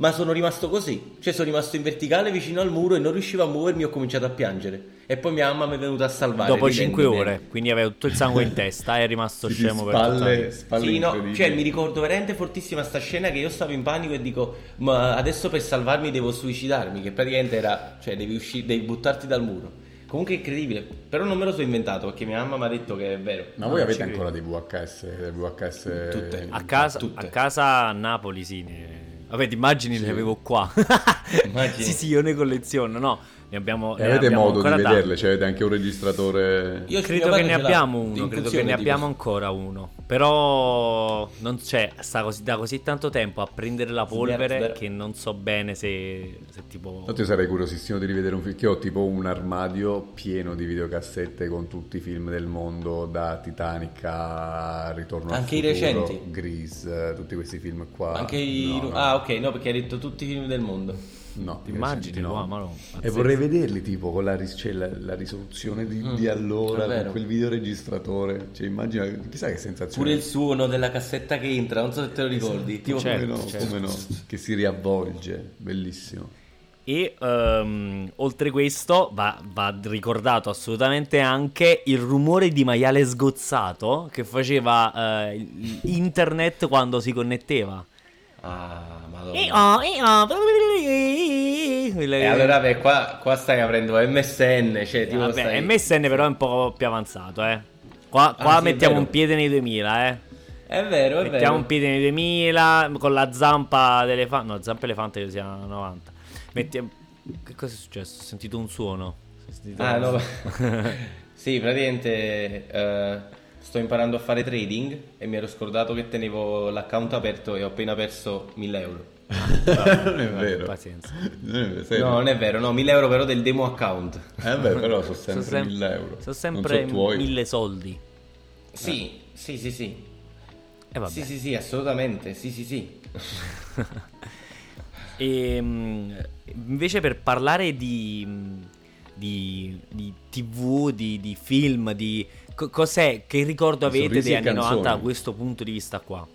Ma sono rimasto così, cioè sono rimasto in verticale vicino al muro e non riuscivo a muovermi, ho cominciato a piangere. E poi mia mamma mi è venuta a salvare. Dopo 5 ridendomi. ore, quindi aveva tutto il sangue in testa e è rimasto Sì, scemo per tutta spalle, spalle Sì, no, cioè mi ricordo veramente fortissima sta scena che io stavo in panico e dico, ma adesso per salvarmi devo suicidarmi, che praticamente era, cioè devi uscire, devi buttarti dal muro. Comunque è incredibile, però non me lo sono inventato perché mia mamma mi ha detto che è vero. Ma voi No, avete ancora dei VHS? Dei VHS Tutte. A casa, Tutte. a casa a Napoli sì. ne- Vabbè, immagini le avevo qua. Immagini. sì, sì, io ne colleziono, no. Ne abbiamo, E ne avete abbiamo modo di vederle? Cioè, avete anche un registratore... Io Credo che ne abbiamo uno, credo che ne abbiamo ancora uno. Però non c'è, sta così, da così tanto tempo a prendere la polvere Sberzer. che non so bene se, se tipo... Infatti io sarei curiosissimo di rivedere un film che ho tipo un armadio pieno di videocassette con tutti i film del mondo da Titanic a Ritorno Anche al i futuro, recenti? Grease, tutti questi film qua. Anche i... No, no. Ah, ok, no, perché hai detto tutti i film del mondo. No, Ti immagini? no. No, ma no, E vorrei vederli tipo con la, ris- cioè, la, la risoluzione di, di allora, Mm, è vero. con quel videoregistratore. Cioè, immagina, chissà che sensazione. Pure il suono della cassetta che entra, non so se te lo ricordi. Tipo, Certo, come no, certo. come no, che si riavvolge, bellissimo. E ehm, oltre questo va, va ricordato assolutamente anche il rumore di maiale sgozzato che faceva il- internet quando si connetteva. Ah, madonna. E oh, e oh. E allora, beh, qua, qua stai aprendo MSN, cioè, tipo Vabbè, stai... MSN però è un po' più avanzato, eh. Qua, Ah, qua sì, è mettiamo un piede nei 2000, eh. È vero, è Mettiamo vero. un piede nei 2000 con la zampa d'elefante. No, zampa elefante che sia 90. Mettiamo... Che cosa è successo? Ho sentito un suono. Sentito- Ah, no. sì, praticamente eh, sto imparando a fare trading e mi ero scordato che tenevo l'account aperto e ho appena perso 1000 euro. Non è vero. Pazienza. Non è vero. No, non è vero, no, 1000 euro però del demo account. Eh beh, però sono sempre Sono sem- 1000 euro. Sono sempre so tuoi. mille soldi. Sì, sì, sì, sì. E vabbè. Sì, sì, sì, assolutamente. Sì, sì, sì. E, mm, invece per parlare di, di, di tv, di, di film, di co- cos'è, che ricordo avete sorrisi degli anni 90 da canzoni. questo punto di vista qua?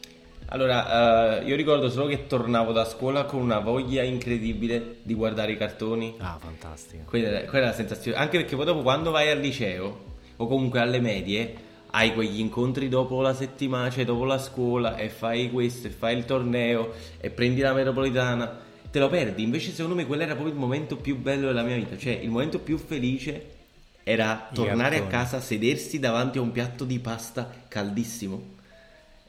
Allora, eh, io ricordo solo che tornavo da scuola con una voglia incredibile di guardare i cartoni. Ah, fantastico. Quella, quella è la sensazione. Anche perché poi dopo quando vai al liceo o comunque alle medie hai quegli incontri dopo la settimana, cioè dopo la scuola e fai questo e fai il torneo e prendi la metropolitana, te lo perdi. Invece secondo me quello era proprio il momento più bello della mia vita, cioè il momento più felice era tornare a casa, sedersi davanti a un piatto di pasta caldissimo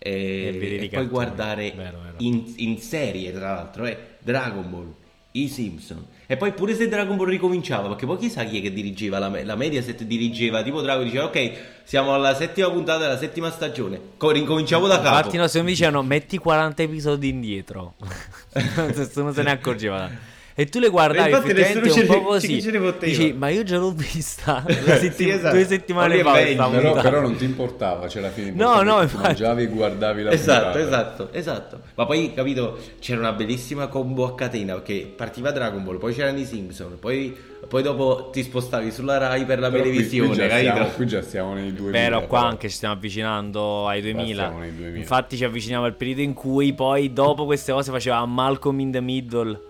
E e, poi guardare Vero, vero. in, in serie tra l'altro eh, Dragon Ball i Simpson e poi pure se Dragon Ball ricominciava perché poi chissà chi è che dirigeva la, la Mediaset dirigeva tipo Dragon diceva ok siamo alla settima puntata della settima stagione Co- ricominciamo da capo Infatti, no, se mi dicevano metti 40 episodi indietro, nessuno se ne accorgeva. E tu le guardavi infatti effettivamente un po' così. Dici, ma io già l'ho vista due, setti- Sì, esatto. due settimane fa. Però, però non ti importava, c'era fine. No, no, infatti. mangiavi e guardavi la Esatto, puntata. esatto, esatto. Ma poi, capito, c'era una bellissima combo a catena perché partiva Dragon Ball, poi c'erano i Simpson, poi, poi dopo ti spostavi sulla Rai per la Però qui- televisione, qui, già capito? siamo, qui già siamo nei 2000. Però qua però. anche ci stiamo avvicinando ai 2000. siamo nei 2000. Infatti ci avviciniamo al periodo in cui poi dopo queste cose faceva Malcolm in the Middle.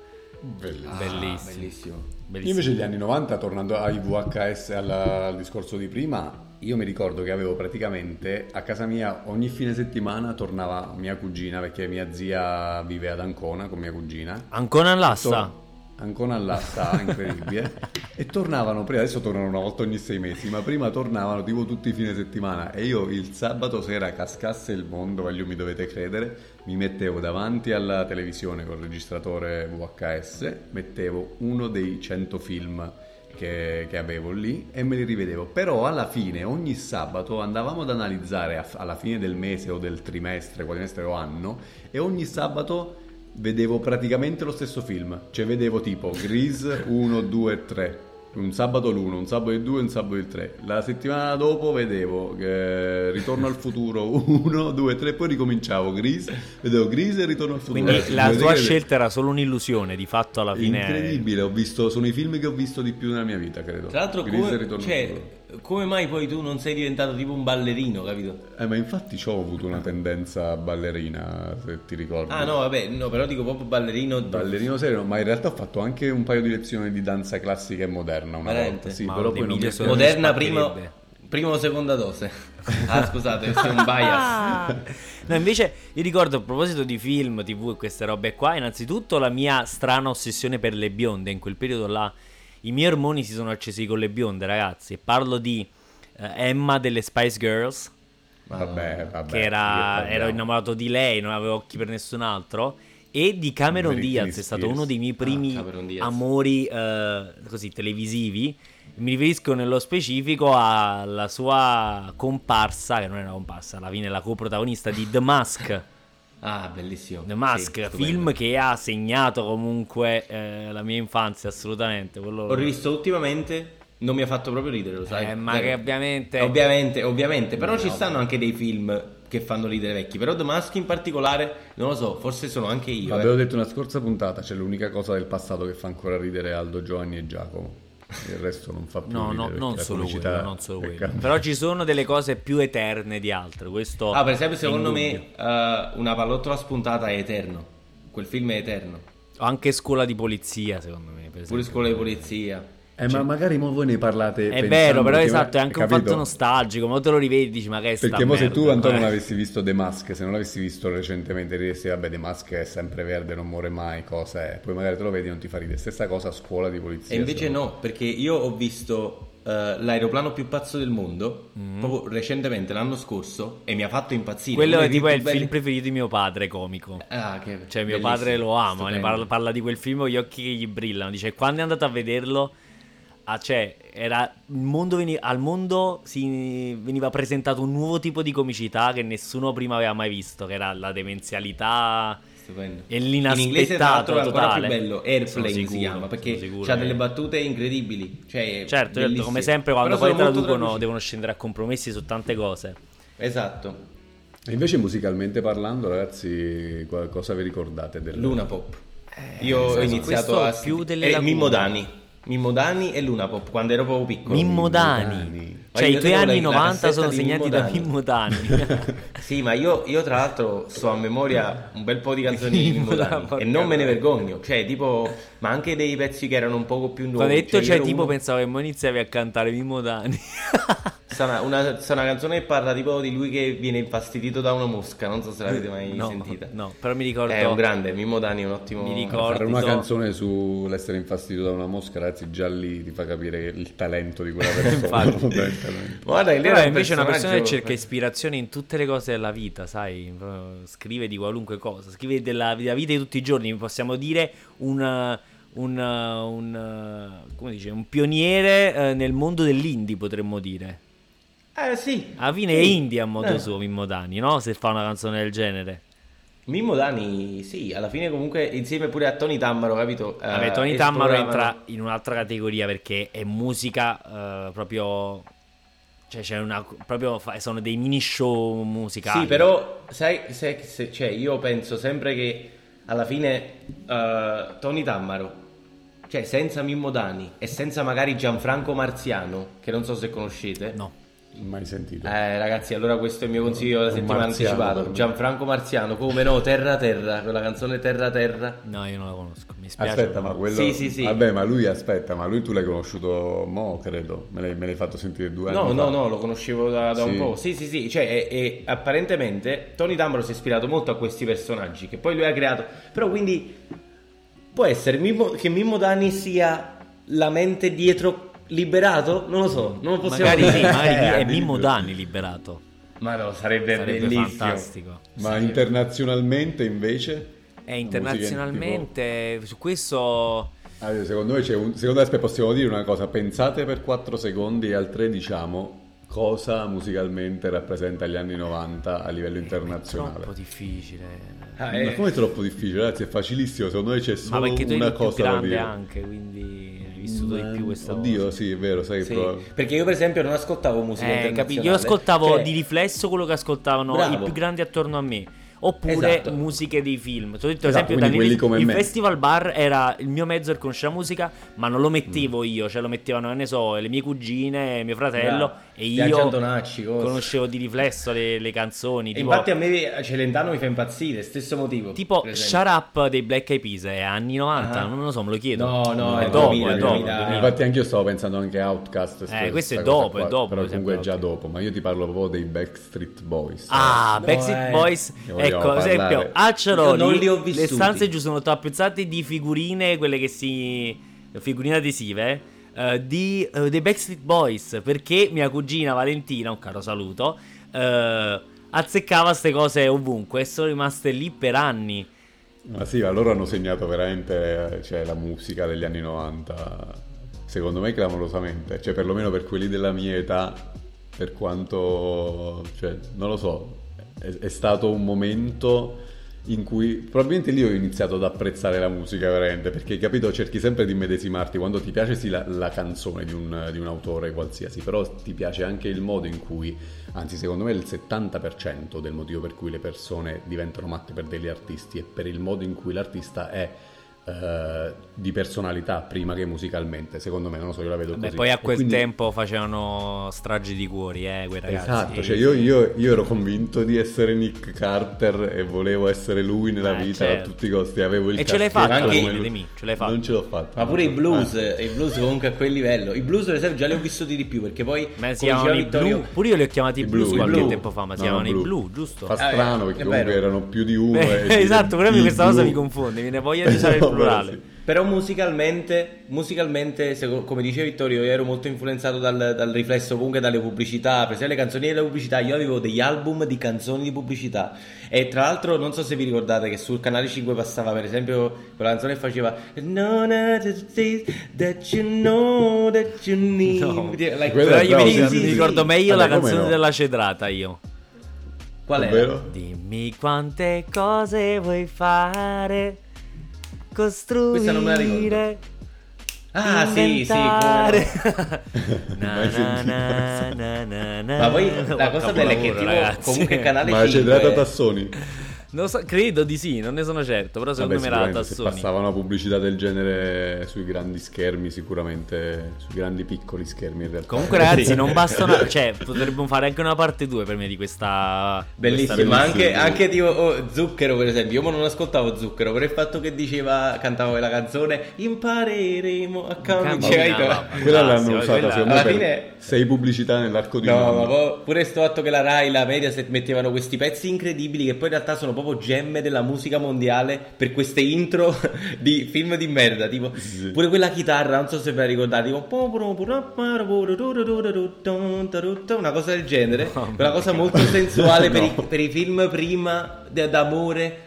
Bellissimo. Ah, Bellissimo. bellissimo. Io invece gli anni 90, tornando ai VHS alla- al discorso di prima, io mi ricordo che avevo praticamente a casa mia ogni fine settimana tornava mia cugina, perché mia zia vive ad Ancona con mia cugina. Ancora all'assa. Tor- Ancona all'asta, incredibile. e tornavano, prima, adesso tornano una volta ogni sei mesi, ma prima tornavano tipo tutti i fine settimana. E io il sabato sera cascasse il mondo, voglio mi dovete credere, mi mettevo davanti alla televisione col registratore VHS, mettevo uno dei 100 film che, che avevo lì e me li rivedevo. Però alla fine, ogni sabato andavamo ad analizzare a- alla fine del mese o del trimestre, quadrimestre o anno, e ogni sabato vedevo praticamente lo stesso film. Cioè vedevo tipo Grease 1, 2, 3. Un sabato l'1, un sabato il 2 e un sabato il 3. La settimana dopo vedevo eh, Ritorno al futuro 1, 2, 3, poi ricominciavo Grease, vedevo Grease e Ritorno al futuro. Quindi la credere- scelta era solo un'illusione, di fatto alla fine... Incredibile, ho visto, sono i film che ho visto di più nella mia vita, credo. Tra l'altro, Grease e come, Ritorno al cioè, futuro. Come mai poi tu non sei diventato tipo un ballerino, capito? Eh, ma infatti ho avuto una tendenza ballerina, se ti ricordi. Ah, no, vabbè, no, però dico proprio ballerino. Ballerino serio, ma in realtà ho fatto anche un paio di lezioni di danza classica e moderna una Veramente? volta. Sì, Ma però poi non mi sono- Moderna, prima, prima o seconda dose. Ah, scusate, questo è un bias. No, invece io ricordo a proposito di film, tv e queste robe qua, innanzitutto la mia strana ossessione per le bionde, in quel periodo là i miei ormoni si sono accesi con le bionde, ragazzi, parlo di eh, Emma delle Spice Girls, Vabbè, vabbè. che era, ero innamorato di lei, non avevo occhi per nessun altro, E di Cameron Diaz, è stato uno dei miei primi Ah, Cameron Diaz. amori eh, così televisivi. Mi riferisco nello specifico alla sua comparsa, che non è una comparsa, alla fine la coprotagonista di The Mask. Ah, bellissimo. The Mask, Sì, film che ha segnato comunque eh, la mia infanzia, assolutamente. Quello... Ho rivisto ultimamente, non mi ha fatto proprio ridere, lo sai. Eh, ma che ovviamente... Ovviamente, ovviamente, però ci stanno anche dei film che fanno ridere vecchi, però The Mask in particolare, non lo so, forse sono anche io. L'avevo eh. detto una scorsa puntata, c'è l'unica cosa del passato che fa ancora ridere Aldo, Giovanni e Giacomo. Il resto non fa più No, no, non solo comicità quello, non solo quello. Però ci sono delle cose più eterne di altre. Questo Ah, per esempio, secondo me eh, una pallottola spuntata è eterno. Quel film è eterno. O Anche scuola di polizia, secondo me. Per Pure scuola di polizia. Eh, ma magari mo voi ne parlate È pensando vero, però esatto, è anche un capito? fatto nostalgico. Ma te lo rivedi, dici, ma che è Perché mo se tu Antonio eh. non avessi visto The Mask, se non l'avessi visto recentemente diresti vabbè The Mask è sempre verde, non muore mai, cosa è? Poi magari te lo vedi e non ti fa ridere. Stessa cosa a scuola di polizia. E invece no, perché io ho visto eh, l'aeroplano più pazzo del mondo Mm. proprio recentemente, l'anno scorso, e mi ha fatto impazzire. Quello è tipo il belli- film preferito di mio padre, comico. Ah, che Cioè, mio padre lo ama, parla, parla di quel film con gli occhi che gli brillano. Dice, quando è andato a vederlo, ah, cioè, era, il mondo veni- al mondo si, veniva presentato un nuovo tipo di comicità che nessuno prima aveva mai visto, che era la demenzialità Stupendo. e In inglese l'inaspettato è ancora totale. più bello, Airplane Sono si sicuro, chiama, perché sicuro ha delle battute incredibili. Cioè, Certo, certo, come sempre quando Però poi traducono traduci- devono scendere a compromessi su tante cose. Esatto. E invece musicalmente parlando, ragazzi, qua- cosa vi ricordate del Luna Pop. Io ho iniziato a più delle eh. Mimmo Dani. Mimmo Dani e Luna Pop quando ero proprio piccolo. Mimmo Dani. Cioè, io i tuoi anni la- la 90 cassetta sono segnati Mimmo da. Mimmo Dani. Sì, ma io, io tra l'altro so a memoria un bel po' di canzoni di Mimmo Porca e non me ne vergogno. Cioè, tipo, ma anche dei pezzi che erano un poco più nuovi. Hai detto io cioè ero tipo uno- pensavo che mo iniziavi a cantare Mimmo Dani. Sta una, una, sta una canzone che parla tipo di lui che viene infastidito da una mosca. Non so se l'avete mai no, sentita. no, però mi ricordo È un grande, Mimmo Dani è un ottimo. Mi ricordo. Fare una canzone sull'essere infastidito da una mosca, ragazzi, già lì ti fa capire il talento di quella persona. Infatti. Talento. Guarda, lei Però un invece è una persona che cerca ispirazione in tutte le cose della vita, sai? Proprio Scrive di qualunque cosa, scrive della, della vita di tutti i giorni, possiamo dire un, un, un, come dice, un pioniere eh, nel mondo dell'indie, potremmo dire. Eh sì. Alla fine è Sì. indie a modo Eh. suo Mimmo Dani, no? Se fa una canzone del genere. Mimmo Dani, sì, alla fine comunque insieme pure a Tony Tammaro, capito? Eh, Vabbè, Tony Tammaro entra in un'altra categoria perché è musica eh, proprio... Cioè, c'è una... proprio... sono dei mini show musicali. Sì, però sai, se- se- cioè, io penso sempre che alla fine eh, Tony Tammaro, cioè senza Mimmo Dani e senza magari Gianfranco Marziano, che non so se conoscete. No. Mai sentito. Eh, ragazzi, allora questo è il mio consiglio della Un settimana me. Gianfranco Marziano, come no, Terra Terra, quella canzone Terra Terra. No, io non la conosco. Mi spiace. Aspetta, ma quello... Sì, sì, sì. Vabbè, ma lui aspetta, ma lui tu l'hai conosciuto mo, credo. Me l'hai, me l'hai fatto sentire due anni No, fa. no, no, lo conoscevo da, da un Sì. po'. Sì, sì, sì, cioè, e, e apparentemente Tony Tammaro si è ispirato molto a questi personaggi che poi lui ha creato. Però quindi può essere Mimmo- che Mimmo Dani sia la mente dietro liberato? Non lo so, non lo possiamo Magari sì, dire. magari Eh, è. Mimmo Dani liberato. Ma no, sarebbe, Sarebbe bellissimo. fantastico. Ma internazionalmente invece? E musica internazionalmente, su questo... Allora, secondo me c'è un... Secondo me aspetta, possiamo dire una cosa. Pensate per 4 secondi e al 3 diciamo cosa musicalmente rappresenta gli anni 90 a livello internazionale. Troppo difficile. Ah, Ma eh. come è troppo difficile, ragazzi? È facilissimo. Secondo me c'è solo una cosa da dire. anche, quindi vissuto Ma- di più questa Oddio, cosa. sì, è vero, sai Sì, però- perché io per esempio non ascoltavo musica Eh, internazionale. capi- Io ascoltavo Cioè, di riflesso quello che ascoltavano Bravo. i più grandi attorno a me. Oppure Esatto. musiche dei film. Ti ho detto, Esatto, esempio, quindi da quelli il, come il me. festival bar era il mio mezzo per conoscere la musica, ma non lo mettevo io, cioè lo mettevano, ne so, le mie cugine, mio fratello Bravo. e io conoscevo di riflesso le, le canzoni. E Tipo, infatti a me Celentano mi fa impazzire, stesso motivo. tipo. Shut Up dei Black Eyed Peas, è anni 90, Ah. non lo so, me lo chiedo. No, no, è è dopo, 2000, è dopo. 2000. 2000. Infatti anche io stavo pensando anche a Outcast. Eh, questo è dopo, è qua, dopo, Però per comunque è già dopo. Ma io ti parlo proprio dei Backstreet Boys. Ah, No, Backstreet eh. Boys. Vogliamo Ecco, ad esempio, a Ceroli, Io non li ho le stanze giù sono tappezzate di figurine, quelle che si... figurine adesive, eh, di, eh, dei Backstreet Boys, perché mia cugina Valentina, un caro saluto, eh, azzeccava queste cose ovunque e sono rimaste lì per anni. Ma sì, ma loro hanno segnato veramente cioè, la musica degli anni 90, secondo me clamorosamente, cioè perlomeno per quelli della mia età, per quanto, cioè, non lo so, è, è stato un momento in cui probabilmente lì ho iniziato ad apprezzare la musica veramente, perché capito, cerchi sempre di medesimarti quando ti piace sì la, la canzone di un, di un, autore qualsiasi, però ti piace anche il modo in cui, anzi secondo me il 70% del motivo per cui le persone diventano matte per degli artisti è per il modo in cui l'artista è eh, di personalità prima che musicalmente, secondo me, non lo so, io la vedo Beh, così. poi a quel quindi... tempo facevano stragi di cuori, eh, quei ragazzi. Esatto, cioè io, io, io, ero convinto di essere Nick Carter e volevo essere lui nella eh, vita certo. a tutti i costi. Avevo il e ce l'hai fatto anche me, ce l'hai fatto. Non ce l'ho fatto. Ma pure i blues, eh. i blues comunque a quel livello. I blues, per esempio, già li ho vissuti di più perché poi. Ma si chiamano i Vittorio... blu. Pure io li ho chiamati I blues qualche blu. tempo fa, ma si No, chiamano i blu, giusto? Fa Ah, strano eh, perché comunque erano più di uno. Beh, esatto, però questa cosa mi confonde, mi viene voglia di usare il No, però plurale. sì. Però musicalmente, musicalmente seco- come dice Vittorio, io ero molto influenzato dal, dal riflesso comunque dalle pubblicità, per esempio le canzoni delle pubblicità, io avevo degli album di canzoni di pubblicità e tra l'altro non so se vi ricordate che sul canale 5 passava per esempio quella canzone che faceva No, no, that you know that you need No. Like- Quella Però è io mi, sì, mi sì, ricordo meglio Vabbè, la canzone no? della cedrata io. Qual? Ovvero? Dimmi quante cose vuoi fare, Questa non me la costruire, Ah sì, sì, come inventare. Na, na, na, na, na, na. Ma poi la cosa bella è che tipo comunque canale Ma 5 c'è data Tassoni? Non so, credo di sì, non ne sono certo, però secondo Vabbè, me era sicuramente se passava una pubblicità del genere sui grandi schermi, sicuramente sui grandi piccoli schermi in realtà. Comunque ragazzi non bastano, cioè potremmo fare anche una parte 2 per me di questa... Bellissimo, Questa ma bellissima. anche, anche tipo oh, Zucchero per esempio, io non ascoltavo Zucchero per il fatto che diceva, cantava quella canzone Impareremo a camminare Camminava. Quella l'hanno usata quella- secondo me fine- sei pubblicità nell'arco di un No, anno. ma pure sto fatto che la Rai, la Mediaset mettevano questi pezzi incredibili che poi in realtà sono proprio gemme della musica mondiale per queste intro di film di merda, tipo Sì. pure quella chitarra, non so se ve la ricordate, tipo una cosa del genere, quella cosa molto sensuale per, i, per i film prima d'amore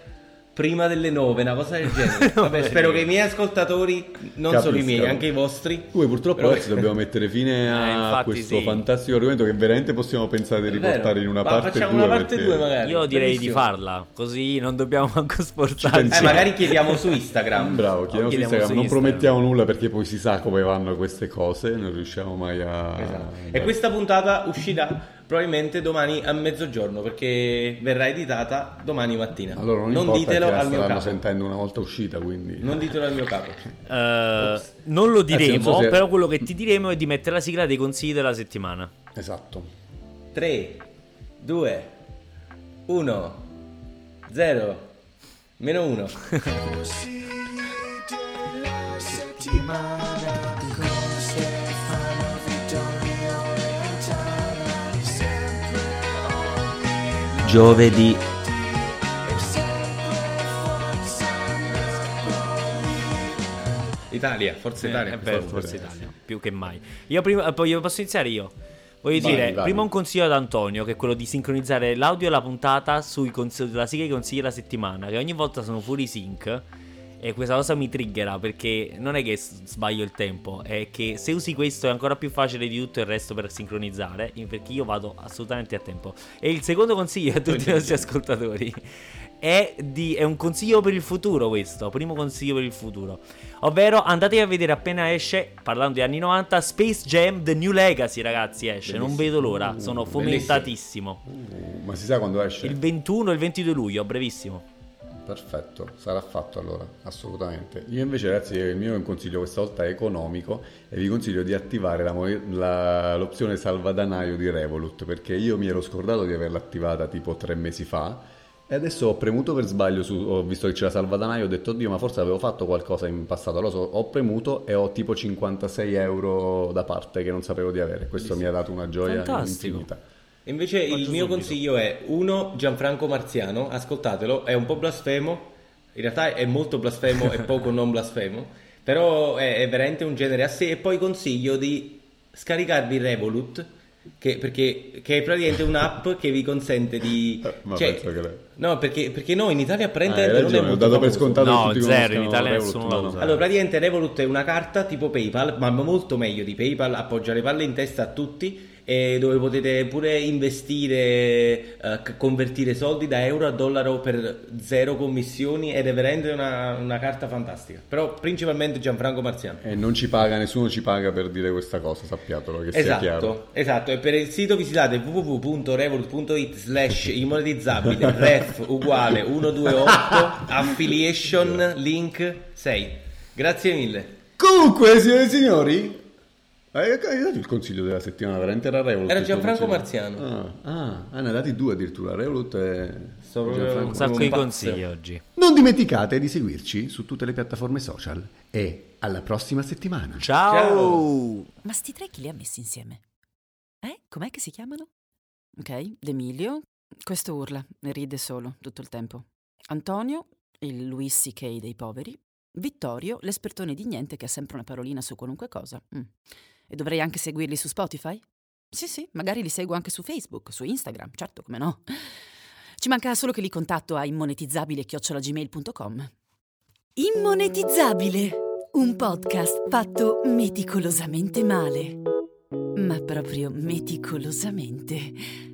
prima delle nove, una cosa del genere. Vabbè, spero che i miei ascoltatori, non solo i miei, Capiscano. anche i vostri. Poi purtroppo Però- adesso dobbiamo mettere fine a Eh, questo sì. fantastico argomento che veramente possiamo pensare di riportare in una Ma parte facciamo 2 una parte perché- 2 magari. Io direi di Bellissimo. farla, così non dobbiamo manco sforzarci. Eh, magari chiediamo su Instagram. Bravo, chiediamo su chiediamo Instagram. su non Instagram. promettiamo nulla perché poi si sa come vanno queste cose, non riusciamo mai a... Esatto. E questa puntata uscirà probabilmente domani a mezzogiorno perché verrà editata domani mattina. Allora non, non ditelo al mio capo. sentendo una volta uscita, quindi... Non ditelo al mio capo. Eh, non lo diremo, non so se- però quello che ti diremo è di mettere la sigla dei consigli della settimana. Esatto. 3, 2, 1, 0, meno 1. Giovedì. Italia, Forza Eh, Italia. è vero, Forza Forza Italia. Più che mai. Io prima, eh, poi io posso iniziare io. Voglio Vai, dire, vai. prima un consiglio ad Antonio, che è quello di sincronizzare l'audio e la puntata sui consigli, della sigla dei consigli della settimana, che ogni volta sono fuori sync. E questa cosa mi triggera perché non è che sbaglio il tempo, è che se usi questo è ancora più facile di tutto il resto per sincronizzare, in- perché io vado assolutamente a tempo. E il secondo consiglio a tutti i nostri ascoltatori è, di- è un consiglio per il futuro questo, primo consiglio per il futuro. Ovvero andatevi a vedere appena esce, parlando di anni 90, Space Jam The New Legacy ragazzi esce, non vedo l'ora, sono fomentatissimo. Uh, ma si sa quando esce? Il 21 e il 22 luglio, brevissimo. Perfetto, sarà fatto allora, assolutamente. Io invece ragazzi, il mio è consiglio questa volta economico e vi consiglio di attivare la la- l'opzione salvadanaio di Revolut perché io mi ero scordato di averla attivata tipo tre mesi fa e adesso ho premuto per sbaglio, su, ho visto che c'era salvadanaio, ho detto oddio ma forse avevo fatto qualcosa in passato, allora so- ho premuto e ho tipo 56 euro da parte che non sapevo di avere, questo mi ha dato una gioia Fantastico. infinita. Invece il Faccio mio subito. consiglio è uno Gianfranco Marziano, ascoltatelo, è un po' blasfemo, in realtà è molto blasfemo e poco non blasfemo, però è, è veramente un genere a sé e poi consiglio di scaricarvi Revolut Che, perché che è praticamente un'app che vi consente di... Eh, ma cioè- penso che No, perché, perché no, in Italia Ah, apparentemente hai non è ragione, molto dato per scontato No, che tutti zero, in Italia Revolut, nessuno lo no. usa. Allora, praticamente Revolut è una carta tipo PayPal, ma molto meglio di PayPal, appoggia le palle in testa a tutti e dove potete pure investire, eh, convertire soldi da euro a dollaro per zero commissioni ed è veramente una, una carta fantastica. Però principalmente Gianfranco Marziano. E non ci paga, nessuno ci paga per dire questa cosa, sappiatelo che sia chiaro. Esatto, esatto, e per il sito visitate www.revolut.it slash immortizzabile ref uguale 128 affiliation link 6 grazie mille Comunque, signore e signori, il consiglio della settimana, veramente era Revolut. Era tuo Gianfranco? Marziano. Ah, ah, ah, ne ha dati due addirittura, Revolut e Gianfranco. Un sacco di consigli oggi. Non dimenticate di seguirci su tutte le piattaforme social e alla prossima settimana. Ciao! Ciao. Ma sti tre chi li ha messi insieme? Eh? Com'è che si chiamano? Ok, D'Emilio. Questo urla e ride solo tutto il tempo. Antonio, il Louis C.K. dei poveri. Vittorio, l'espertone di niente che ha sempre una parolina su qualunque cosa. Mm. E dovrei anche seguirli su Spotify? Sì, sì, magari li seguo anche su Facebook, su Instagram, certo, come no. Ci manca solo che li contatto a immonetizzabile-gmail.com. Immonetizzabile, un podcast fatto meticolosamente male. Ma proprio meticolosamente.